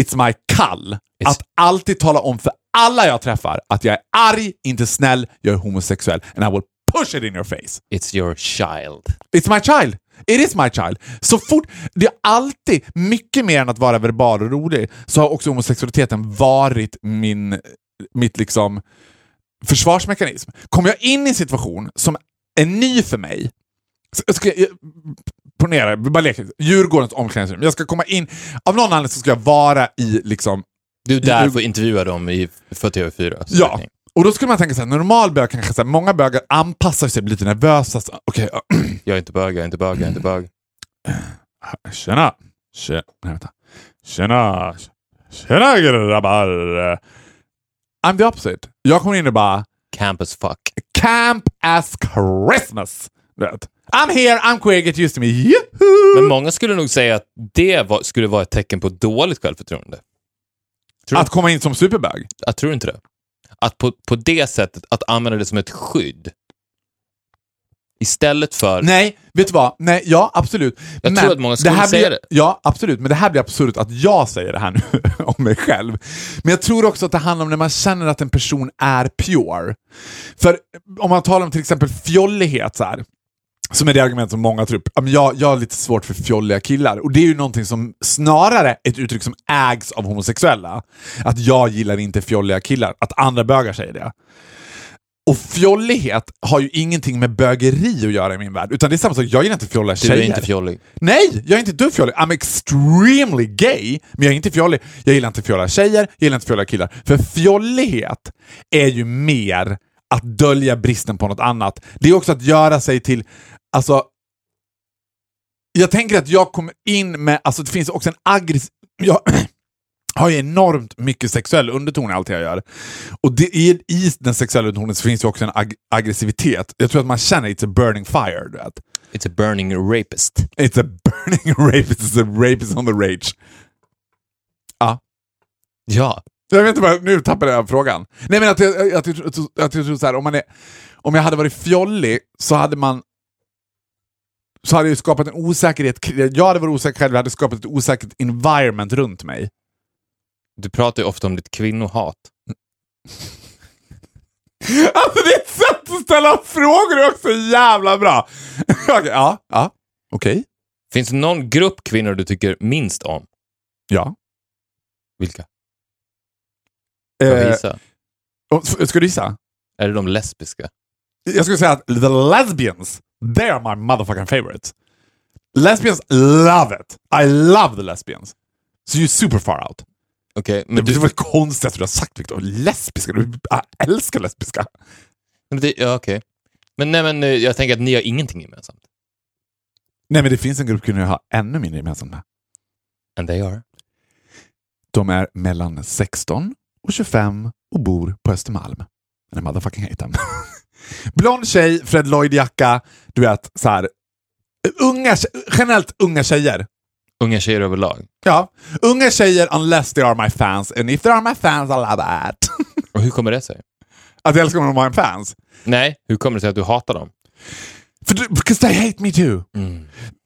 it's my kall. It's- Att alltid tala om för alla jag träffar att jag är arg, inte snäll, jag är homosexuell. And I will push it in your face. It's your child. It's my child. It is my child. Så fort, det är alltid, mycket mer än att vara verbal och rolig, så har också homosexualiteten varit min, mitt liksom försvarsmekanism. Kommer jag in i en situation som är ny för mig, så ska, jag, ponera, bara leker, Djurgårdens omklädningsrum. Jag ska komma in, av någon anledning så ska jag vara i liksom Du är där för att intervjua dem i, för TV4. Ja, och då skulle man tänka så här, normal bög kanske så här, många bögar anpassar sig, blir lite nervösa. så, Okej, [clears throat] Jag är inte bög, jag är inte bög, jag är inte bög. Tjena! Tjena! Nej, vänta. Tjena! Tjena grabbar! I'm the opposite. Jag kommer in och bara Campus fuck. Camp as Christmas! Vet. I'm here, I'm queer, get used to me. Yahoo! Men många skulle nog säga att det var, skulle vara ett tecken på dåligt självförtroende. Tror du, Att komma in som superbög? jag tror inte det. Att på, på det sättet, att använda det som ett skydd. Istället för... Nej, vet du vad? Nej, ja, absolut. Jag tror att många skulle här säga blir, det. Ja, absolut. Men det här blir absurt att jag säger det här nu [laughs] om mig själv. Men jag tror också att det handlar om när man känner att en person är pure. För om man talar om till exempel fjollighet så här, som är det argument som många tror upp. Jag, jag har lite svårt för fjolliga killar. Och det är ju någonting som snarare ett uttryck som ägs av homosexuella. Att jag gillar inte fjolliga killar. Att andra bögar säger det. Och fjollighet har ju ingenting med bögeri att göra i min värld. Utan det är samma sak, jag gillar inte fjolliga Du tjejer. är inte fjollig. Nej, jag är inte dugg fjollig. I'm extremely gay, men jag är inte fjollig. Jag gillar inte fjolliga tjejer, jag gillar inte fjolliga killar. För fjollighet är ju mer att dölja bristen på något annat. Det är också att göra sig till. Jag tänker att jag kommer in med, alltså det finns också en aggressiv... Jag [clears throat] har ju enormt mycket sexuell underton i allt jag gör. Och det, i, i den sexuella undertonen så finns det också en ag aggressivitet. Jag tror att man känner it's a burning fire. Du vet. It's a burning rapist. It's a burning [laughs] rapist, it's a rapist on the rage. Ja. Ja. Jag vet inte vad, nu tappade jag frågan. Nej men att jag, att jag, att jag, att jag tror så här, om, man är, om jag hade varit fjollig så hade man så hade jag skapat en osäkerhet. Jag hade varit osäker själv, jag hade skapat ett osäkert environment runt mig. Du pratar ju ofta om ditt kvinnohat. [laughs] Alltså det är ett sätt att ställa frågor är också jävla bra! [laughs] Okej, ja, ja, okej. Finns det någon grupp kvinnor du tycker minst om? Ja. Vilka? Eh, och- ska du gissa? Är det de lesbiska? Jag skulle säga att the lesbians, they are my motherfucking favorites. Lesbians love it. I love the lesbians. So you're super far out. Okej, Men det du, var det konstigaste du har sagt Viktor. Lesbiska? Du älskar lesbiska. men det, ja, okej. Men nej, men eh, jag tänker att ni har ingenting gemensamt. Nej men det finns en grupp kvinnor jag har ännu mindre gemensamt med. And they are. De är mellan 16 och 25 och bor på Östermalm. And I motherfucking hate them. [laughs] Blond tjej, Fred Lloyd-jacka, du vet så här. Unga, generellt unga tjejer. Unga tjejer överlag. Ja, unga tjejer unless they are my fans. And if they are my fans I love it. [laughs] Och hur kommer det sig? att jag älskar om de är fans. Nej, hur kommer det sig att du hatar dem? För du, because they hate me too.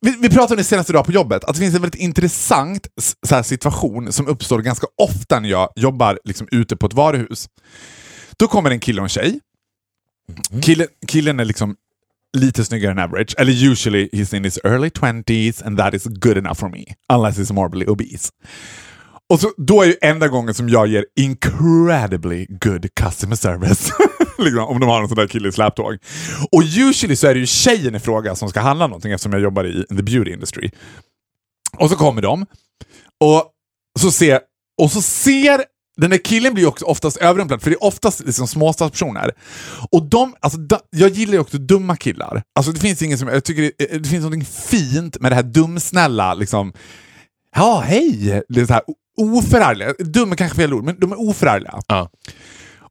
Vi, vi pratade om det senaste idag på jobbet, att det finns en väldigt intressant här, situation som uppstår ganska ofta när jag jobbar liksom, ute på ett varuhus. Då kommer en kille och en tjej. Mm-hmm. Killen, killen är liksom lite snyggare än average, eller usually he's in his early 20s and that is good enough for me. Unless he's morbidly obese. Och så, då är ju enda gången som jag ger incredibly good customer service. [laughs] liksom, om de har en sån där kille i släptåg. Och usually så är det ju tjejen i fråga som ska handla någonting eftersom jag jobbar i the beauty industry. Och så kommer de och så ser, och så ser den där killen blir också oftast överrumplad, för det är oftast liksom småstadspersoner. Och de, alltså, da, jag gillar ju också dumma killar. Alltså det finns ingen som, jag tycker det, det finns något fint med det här dumsnälla, liksom. Ja, hej! Det så här oförargliga. Dum är kanske fel ord, men de är oförargliga. Ja.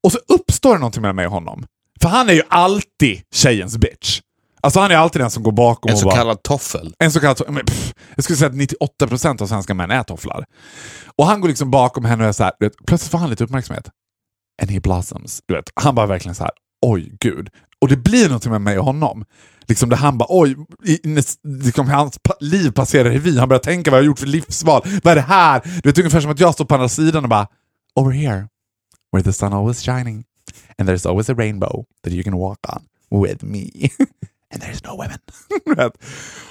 Och så uppstår det någonting med mig och honom. För han är ju alltid tjejens bitch. Alltså han är alltid den som går bakom En och så bara... kallad toffel. En så kallad... Men, pff, jag skulle säga att 98% av svenska män är tofflar. Och han går liksom bakom henne och är så här, du vet, plötsligt får han lite uppmärksamhet. And he blossoms. Du vet, han bara verkligen så här, oj gud. Och det blir någonting med mig och honom. Liksom där han bara, oj, i, liksom hans liv passerar revy. Han börjar tänka vad jag har gjort för livsval. Vad är det här? Du vet, ungefär som att jag står på andra sidan och bara, over here, where the sun always shining. And there's always a rainbow that you can walk on with me. [laughs] And there's no women. [laughs]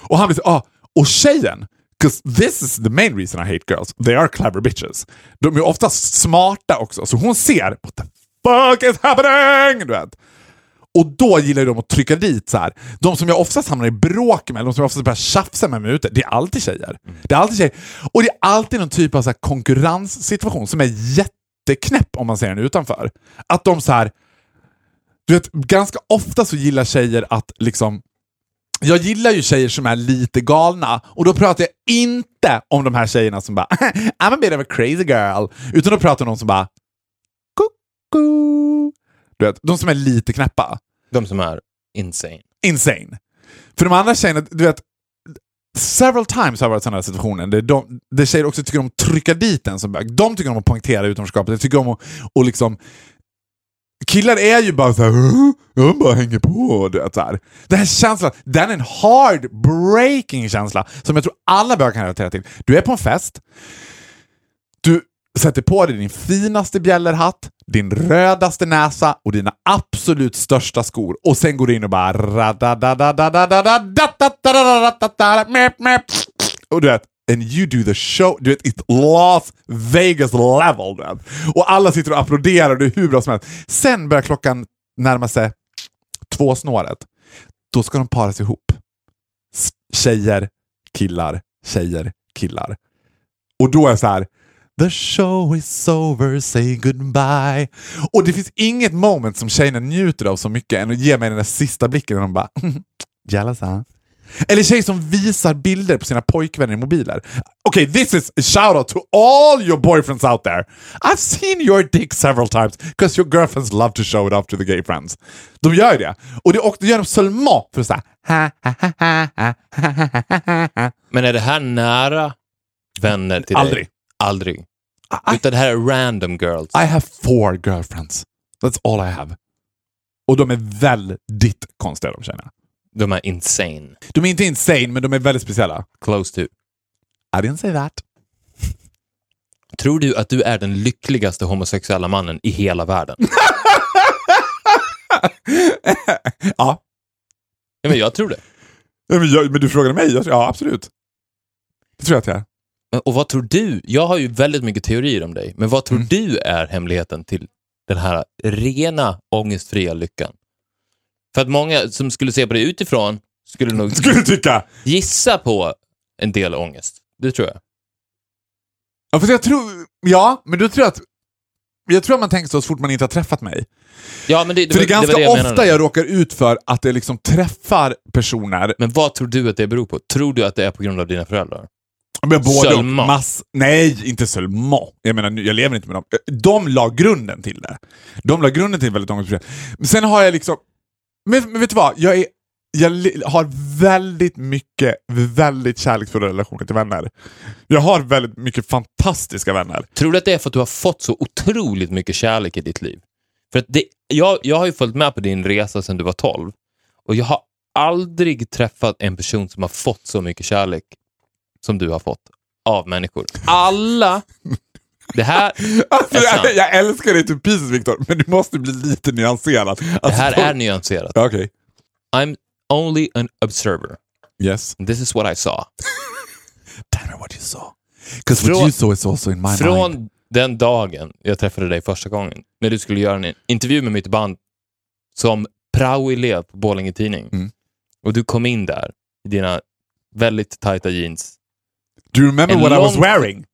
Och han blir så, ah, och tjejen, because this is the main reason I hate girls, they are clever bitches. De är oftast smarta också, så hon ser what the fuck is happening? Du vet. Och då gillar de att trycka dit så här. De som jag oftast hamnar i bråk med, de som jag oftast börjar tjafsa med mig ute, det är alltid tjejer. Det är alltid tjejer. Och det är alltid någon typ av så konkurrenssituation som är jätteknäpp om man ser den utanför. Att de så här, du vet, ganska ofta så gillar tjejer att liksom jag gillar ju tjejer som är lite galna och då pratar jag inte om de här tjejerna som bara [laughs] I'm a bit of a crazy girl. Utan då pratar jag om någon som bara Kucku. Du vet, de som är lite knäppa. De som är insane. Insane. För de andra tjejerna, du vet, several times har jag varit i sådana här situationer där, de, där tjejer också tycker om att trycka dit en som bög. De tycker om att poängtera utanförskapet. De tycker om att och liksom Killar är ju bara såhär, de bara hänger på. Du vet, så här. Den här känslan, den är en heartbreaking känsla som jag tror alla bögar kan relatera till. Du är på en fest, du sätter på dig din finaste bjällerhatt, din rödaste näsa och dina absolut största skor och sen går du in och bara och du vet, and you do the show, du vet, it's Las Vegas level. Du vet. Och alla sitter och applåderar och det är hur bra som helst. Sen börjar klockan närma sig tvåsnåret, då ska de paras ihop. Tjejer, killar, tjejer, killar. Och då är jag så här. The show is over, say goodbye. Och det finns inget moment som tjejerna njuter av så mycket än att ge mig den där sista blicken när de bara [laughs] jealous huh? Eller tjejer som visar bilder på sina pojkvänner i mobiler. Okay, this is a shout out to all your boyfriends out there. I've seen your dick several times because your girlfriends love to show it off to the gay friends. De gör det. Och det, och det gör de seulement för att säga Men är det här nära vänner till dig? Aldrig. Aldrig. Utan det här är random girls. I have four girlfriends. That's all I have. Och de är väldigt konstiga de tjejerna. De är insane. De är inte insane, men de är väldigt speciella. Close to. I didn't say that. [laughs] Tror du att du är den lyckligaste homosexuella mannen i hela världen? [laughs] Ja. Ja, men jag tror det. Ja, Men, jag, men du frågade mig? Jag- Ja, absolut. Det tror jag att jag är. Och vad tror du? Jag har ju väldigt mycket teorier om dig, men vad Mm. tror du är hemligheten till den här rena ångestfria lyckan? För att många som skulle se på dig utifrån skulle nog Skulle du tycka? gissa på en del ångest. Det tror jag. Ja, för jag tror... Ja, men då tror jag att... Jag tror att man tänker så så fort man inte har träffat mig. Ja, men det, det, För det är ganska var det jag ofta menade. jag råkar ut för att det liksom träffar personer Men vad tror du att det beror på? Tror du att det är på grund av dina föräldrar? Men både. Seulement. Mass... Nej, inte seulement. Jag menar, jag lever inte med dem. De la grunden till det. De la grunden till väldigt många Men sen har jag liksom... Men, men vet du vad? Jag, är, jag har väldigt mycket, väldigt kärleksfulla relationer till vänner. Jag har väldigt mycket fantastiska vänner. Tror du att det är för att du har fått så otroligt mycket kärlek i ditt liv? För att det, jag, jag har ju följt med på din resa sedan du var 12 och jag har aldrig träffat en person som har fått så mycket kärlek som du har fått av människor. Alla... Det här, [laughs] Alltså, jag, jag älskar dig till pieces Viktor, men du måste bli lite nyanserad. det Alltså, här folk- är nyanserat. Okej. I'm only an observer. Yes. This is what I saw. Tell me what you saw. Because what Från- you saw is also in my mind. Från den dagen jag träffade dig första gången, när du skulle göra en intervju med mitt band som prao-elev på Borlänge Tidning. Mm. Och du kom in där i dina väldigt tajta jeans. Do you remember En what I was wearing?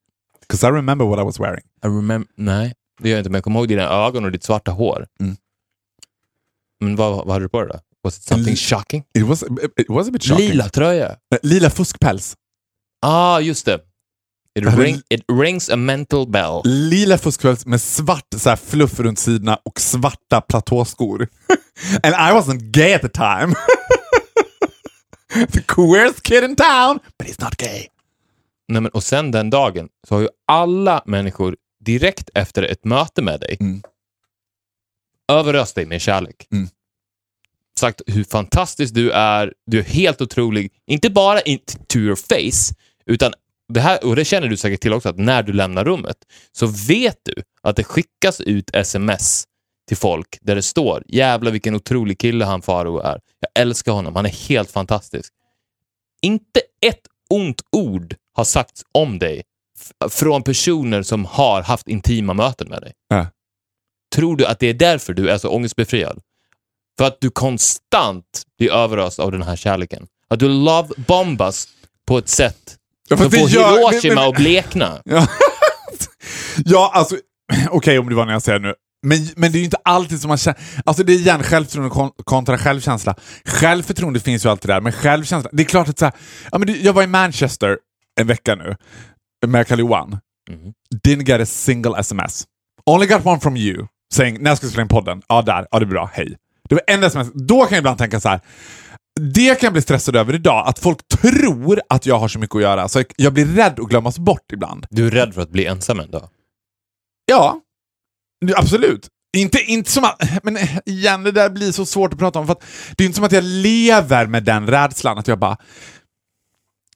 Because I remember what I was wearing. I remember, nej, det gör jag inte, men jag kommer ihåg dina ögon och ditt svarta hår. Mm. Men vad, vad hade du på dig då? Was it something Li- shocking? It was, it was a bit shocking. Lila tröja. Eh, Lila fuskpäls. Ah, just det. It, ring, it rings a mental bell. Lila fuskpäls med svart så här, fluff runt sidorna och svarta platåskor. [laughs] And I wasn't gay at the time. [laughs] the queerest kid in town, but he's not gay. Nej, men, och sen den dagen så har ju alla människor direkt efter ett möte med dig Mm. överöst dig med kärlek. Mm. Sagt hur fantastisk du är, du är helt otrolig. Inte bara in to your face, utan det här, och det känner du säkert till också, att när du lämnar rummet så vet du att det skickas ut sms till folk där det står jävla vilken otrolig kille han Faro är. Jag älskar honom, han är helt fantastisk. Inte ett ont ord har sagts om dig från personer som har haft intima möten med dig. Ja. Tror du att det är därför du är så ångestbefriad? För att du konstant blir överöst av den här kärleken. Att du love-bombas på ett sätt Ja, som får gör- men- Hiroshima men- att blekna. [laughs] Ja, ja alltså, [clears throat] okej om det var när jag säger nu. Men, men det är ju inte alltid som man känner... Alltså det är igen självförtroende kon- kontra självkänsla. Självförtroende finns ju alltid där, men självkänsla... Det är klart att så här, ja, men det, Jag var i Manchester en vecka nu med Kalle Johan. Mhm. Didn't get a single sms. Only got one from you. Saying, när ska vi spela in podden? Ja, där. Ja, det är bra. Hej. Det var en sms. Då kan jag ibland tänka så här. Det kan jag bli stressad över idag, att folk tror att jag har så mycket att göra, så jag, blir rädd att glömmas bort ibland. Du är rädd för att bli ensam en dag. Ja, absolut. Inte, inte som att, men igen, det där blir så svårt att prata om, för det är inte som att jag lever med den rädslan, att jag bara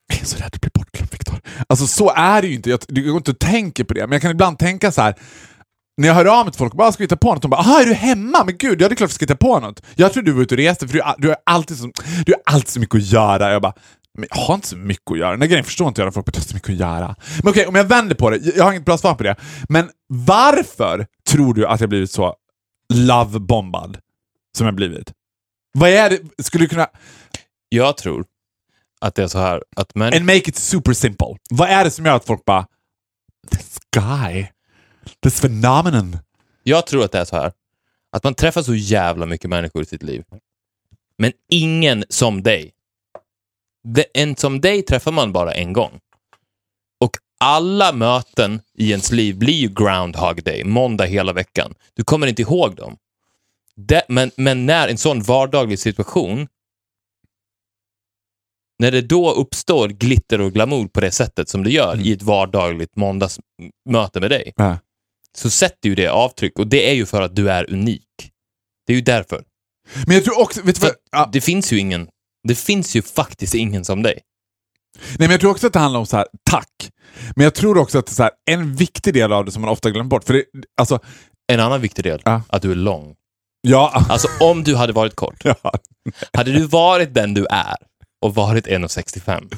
jag [laughs] är så rädd att bli bortglömd, Viktor. Alltså så är det ju inte, jag, det går inte att tänka på det, men jag kan ibland tänka så här. När jag hör av mig till folk, bara ska vi ta på något? De bara, aha, är du hemma? Men gud, ja det är klart vi ska ta på något. Jag tror du var ute och reste, för du, du, har alltid så, du har alltid så mycket att göra. Jag bara, men jag har inte så mycket att göra. Den där grejen förstår inte jag när folk har så mycket att göra. Men okej, om jag vänder på det, jag jag har inget bra svar på det. Men varför tror du att jag blivit så love-bombad? som jag blivit? Vad är det? Skulle du kunna... Jag tror att det är så här att män... And make it super simple. Vad är det som gör att folk bara... This guy. This phenomenon. Jag tror att det är så här att man träffar så jävla mycket människor i sitt liv. Men ingen som dig. Det, en som dig träffar man bara en gång. Och alla möten i ens liv blir ju groundhog day, måndag hela veckan. Du kommer inte ihåg dem. Det, men, men när en sån vardaglig situation, när det då uppstår glitter och glamour på det sättet som det gör i ett vardagligt måndagsmöte med dig, Ja. så sätter ju det avtryck och det är ju för att du är unik. Det är ju därför. Men jag tror också... Vet För? Ja. Det finns ju ingen, det finns ju faktiskt ingen som dig. Nej, men jag tror också att det handlar om så här, tack. Men jag tror också att så här, en viktig del av det som man ofta glömmer bort. För det, alltså, En annan viktig del, Ja. att du är lång. ja, Alltså om du hade varit kort, [laughs] ja. hade du varit den du är och varit 1,65,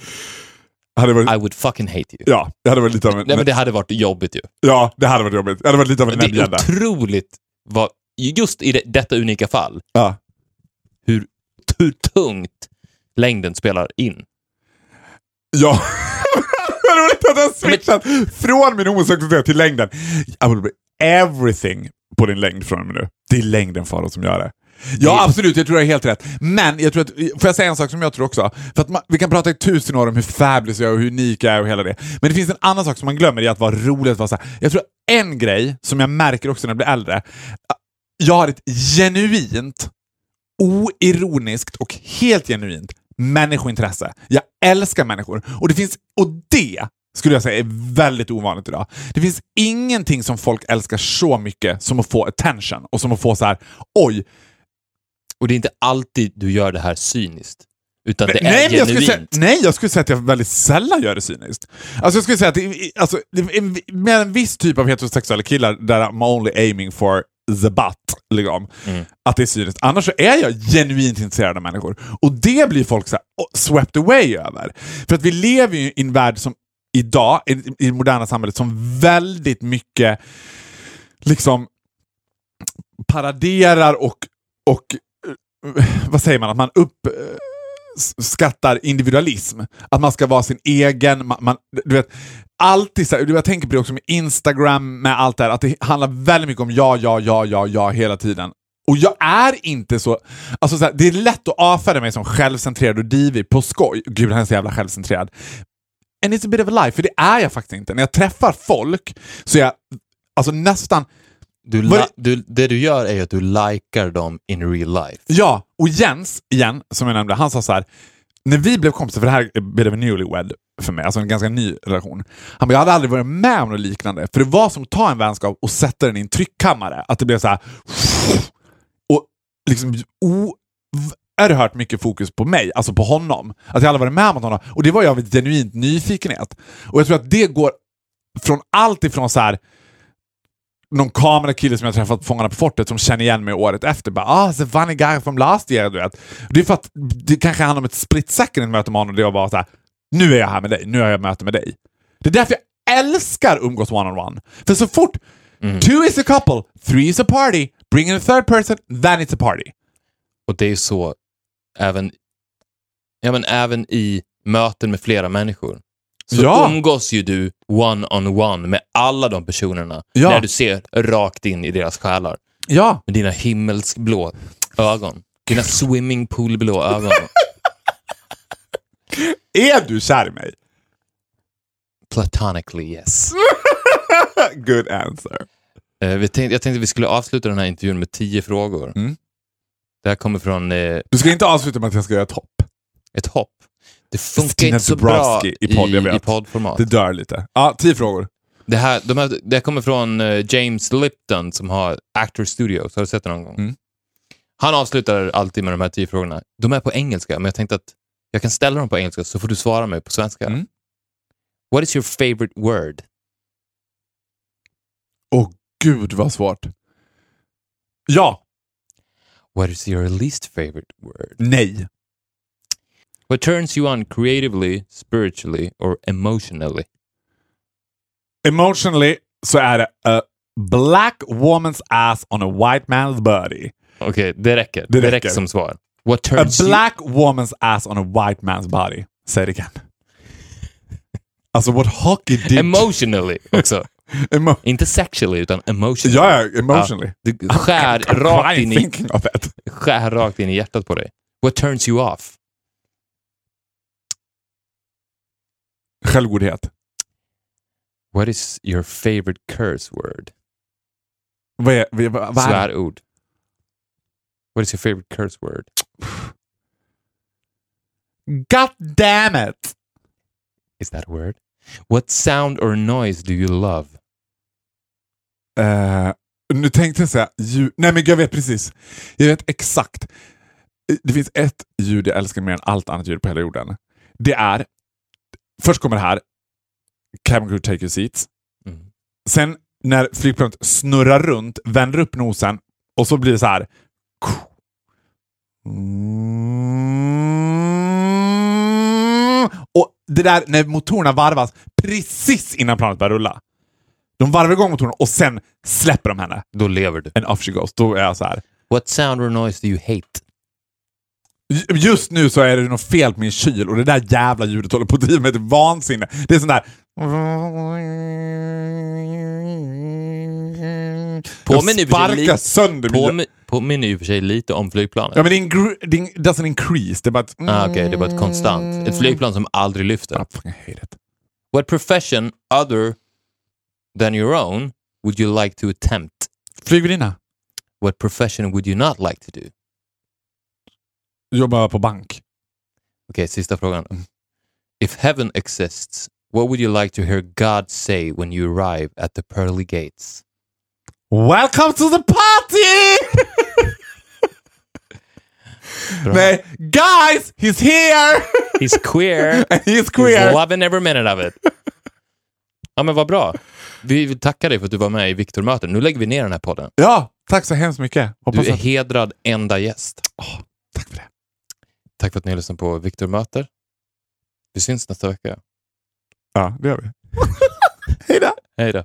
Hade varit, I would fucking hate you. ja, det hade varit lite av en... Nej men det hade varit jobbigt ju. Ja, det hade varit jobbigt. Det hade varit lite av en Det är näbbgädda. otroligt, vad, just i det, detta unika fall, Ja. hur, hur tungt längden spelar in. Ja. [laughs] det var lite att jag switchat från min homosexualitet till längden. I will be everything på din längd från och med nu. Det är längden Farao som gör det. Ja, absolut. Jag tror det är helt rätt. Men jag tror att, får jag säga en sak som jag tror också? För att man, vi kan prata i tusen år om hur fabulous jag är och hur unik jag är och hela det. Men det finns en annan sak som man glömmer, det är att vara rolig. Att vara så här. Jag tror en grej som jag märker också när jag blir äldre. Jag har ett genuint, oironiskt och helt genuint människointresse. Jag älskar människor. Och det finns, och det skulle jag säga är väldigt ovanligt idag. Det finns ingenting som folk älskar så mycket som att få attention och som att få så här, oj, Och det är inte alltid du gör det här cyniskt. Utan det är nej, men jag skulle genuint. säga, nej, jag skulle säga att jag väldigt sällan gör det cyniskt. Alltså jag skulle säga att det, alltså, med en viss typ av heterosexuella killar där I'm only aiming for the butt, liksom, Mm. att det är cyniskt. Annars så är jag genuint intresserad av människor. Och det blir folk så här, swept away över. För att vi lever ju i en värld som idag, i, i det moderna samhället, som väldigt mycket liksom paraderar och, och [laughs] vad säger man, att man uppskattar eh, individualism. Att man ska vara sin egen, man, man, du vet, alltid så här, jag tänker på det också med Instagram, med allt det här, att det handlar väldigt mycket om ja, ja, ja, ja, ja hela tiden. Och jag är inte så... Alltså så här, det är lätt att avfärda mig som självcentrerad och divig på skoj. Gud, han är så jävla självcentrerad. And it's a bit of a lie, för det är jag faktiskt inte. När jag träffar folk så är jag alltså nästan... Du, li- du, det du gör är att du likar dem in real life. Ja, och Jens, igen, som jag nämnde, han sa så här. När vi blev kompisar, för det här of a newlywed för mig, alltså en ganska ny relation. Han bara, jag hade aldrig varit med om något liknande. För det var som att ta en vänskap och sätta den i en tryckkammare. Att det blev så här... Och liksom oerhört mycket fokus på mig, alltså på honom. Att jag aldrig varit med om honom. Och det var jag av genuint nyfikenhet. Och jag tror att det går från allt ifrån så här någon kamerakille som jag träffat på Fångarna på fortet som känner igen mig året efter. Bara, ah, a funny guy from last year. Du vet. Det är för att det kanske handlar om ett split second möte med honom där jag bara så här, nu är jag här med dig, nu har jag möte med dig. Det är därför jag älskar umgås one-on-one. För så fort two is a couple, three is a party, bring in a third person, then it's a party. Och det är så även, ja, men även i möten med flera människor. Så Ja. umgås ju du one-on-one med alla de personerna Ja. när du ser rakt in i deras själar. Ja, Med dina himmelsblå ögon. Dina swimmingpoolblå ögon. [laughs] är du kär i mig? Platonically yes. [laughs] Good answer. Eh, vi tänkte, jag tänkte vi skulle avsluta den här intervjun med tio frågor. Mm. Det här kommer från eh, Du ska inte avsluta med att jag ska göra ett hopp. ett hopp. Det funkar Stina inte så bra Dabrowski i podd, jag i, vet. i poddformat. Det dör lite. Ja, tio frågor. Det här, de här, det här kommer från eh, James Lipton som har Actor Studios. Har du sett det någon gång? Mm. Han avslutar alltid med de här tio frågorna. De är på engelska, men jag tänkte att jag kan ställa dem på engelska så får du svara mig på svenska. Mm. What is your favorite word? Åh gud vad svårt. Ja. What is your least favorite word? Nej. What turns you on creatively, spiritually or emotionally? Emotionally så är det a black woman's ass on a white man's body. Okej, det räcker. Det Det, räcker. som svar. What A turns you... black woman's ass on a white man's body. Säg det igen. Alltså what hockey did... Emotionally också. [laughs] Emo- Inte sexually, utan emotionally. ja, ja, emotionally. Ja, du skär [laughs] I'm rakt, crying in i, thinking of it. skär rakt in i hjärtat på dig. What turns you off? Självgodhet. What is your favorite curse word? Vad är, vad, vad, är Svärord. What is your favorite curse word? God damn it! Is that a word? What sound or noise do you love? Eh, nu tänkte jag säga ljud. Nej men jag vet precis. Jag vet exakt. Det finns ett ljud jag älskar mer än allt annat ljud på hela jorden. Det är, först kommer det här, Cabin crew take your seats. Mm. Sen när flygplanet snurrar runt, vänder upp nosen och så blir det så här. Och det där när motorerna varvas precis innan planet börjar rulla. De varvar igång motorerna och sen släpper de henne. Då lever du. And off she goes. Då är jag så här. What sound or noise do you hate? Just nu så är det något fel på min kyl och det där jävla ljudet håller på att driva mig till vansinne. Det är sån där... Påminner jag sparkar lite- sönder min... Påmi- Påminner ju för sig lite om flygplanet. Ja men det, ingr- det ing- doesn't increase. Det är bara ett... Ah, Okej, det är bara ett konstant. Ett flygplan som aldrig lyfter. I fucking hate it. What profession other than your own would you like to attempt? Flygvärdinna. What profession would you not like to do? Jobbar på bank. Okej, sista frågan. If heaven exists, what would you like to hear God say when you arrive at the pearly gates? Welcome to the party! Nej, guys! He's here! He's queer! And [laughs] he's He's queer! loving every minute of it. Ja, men vad bra. Vi vill tacka dig för att du var med i Viktor-möten. Nu lägger vi ner den här podden. Ja, tack så hemskt mycket. Hoppas Du är att... hedrad enda gäst. Tack för det. Tack för att ni har lyssnat på Viktor möter. Vi syns nästa vecka. Ja, det gör vi. [laughs] Hej då! Hej då.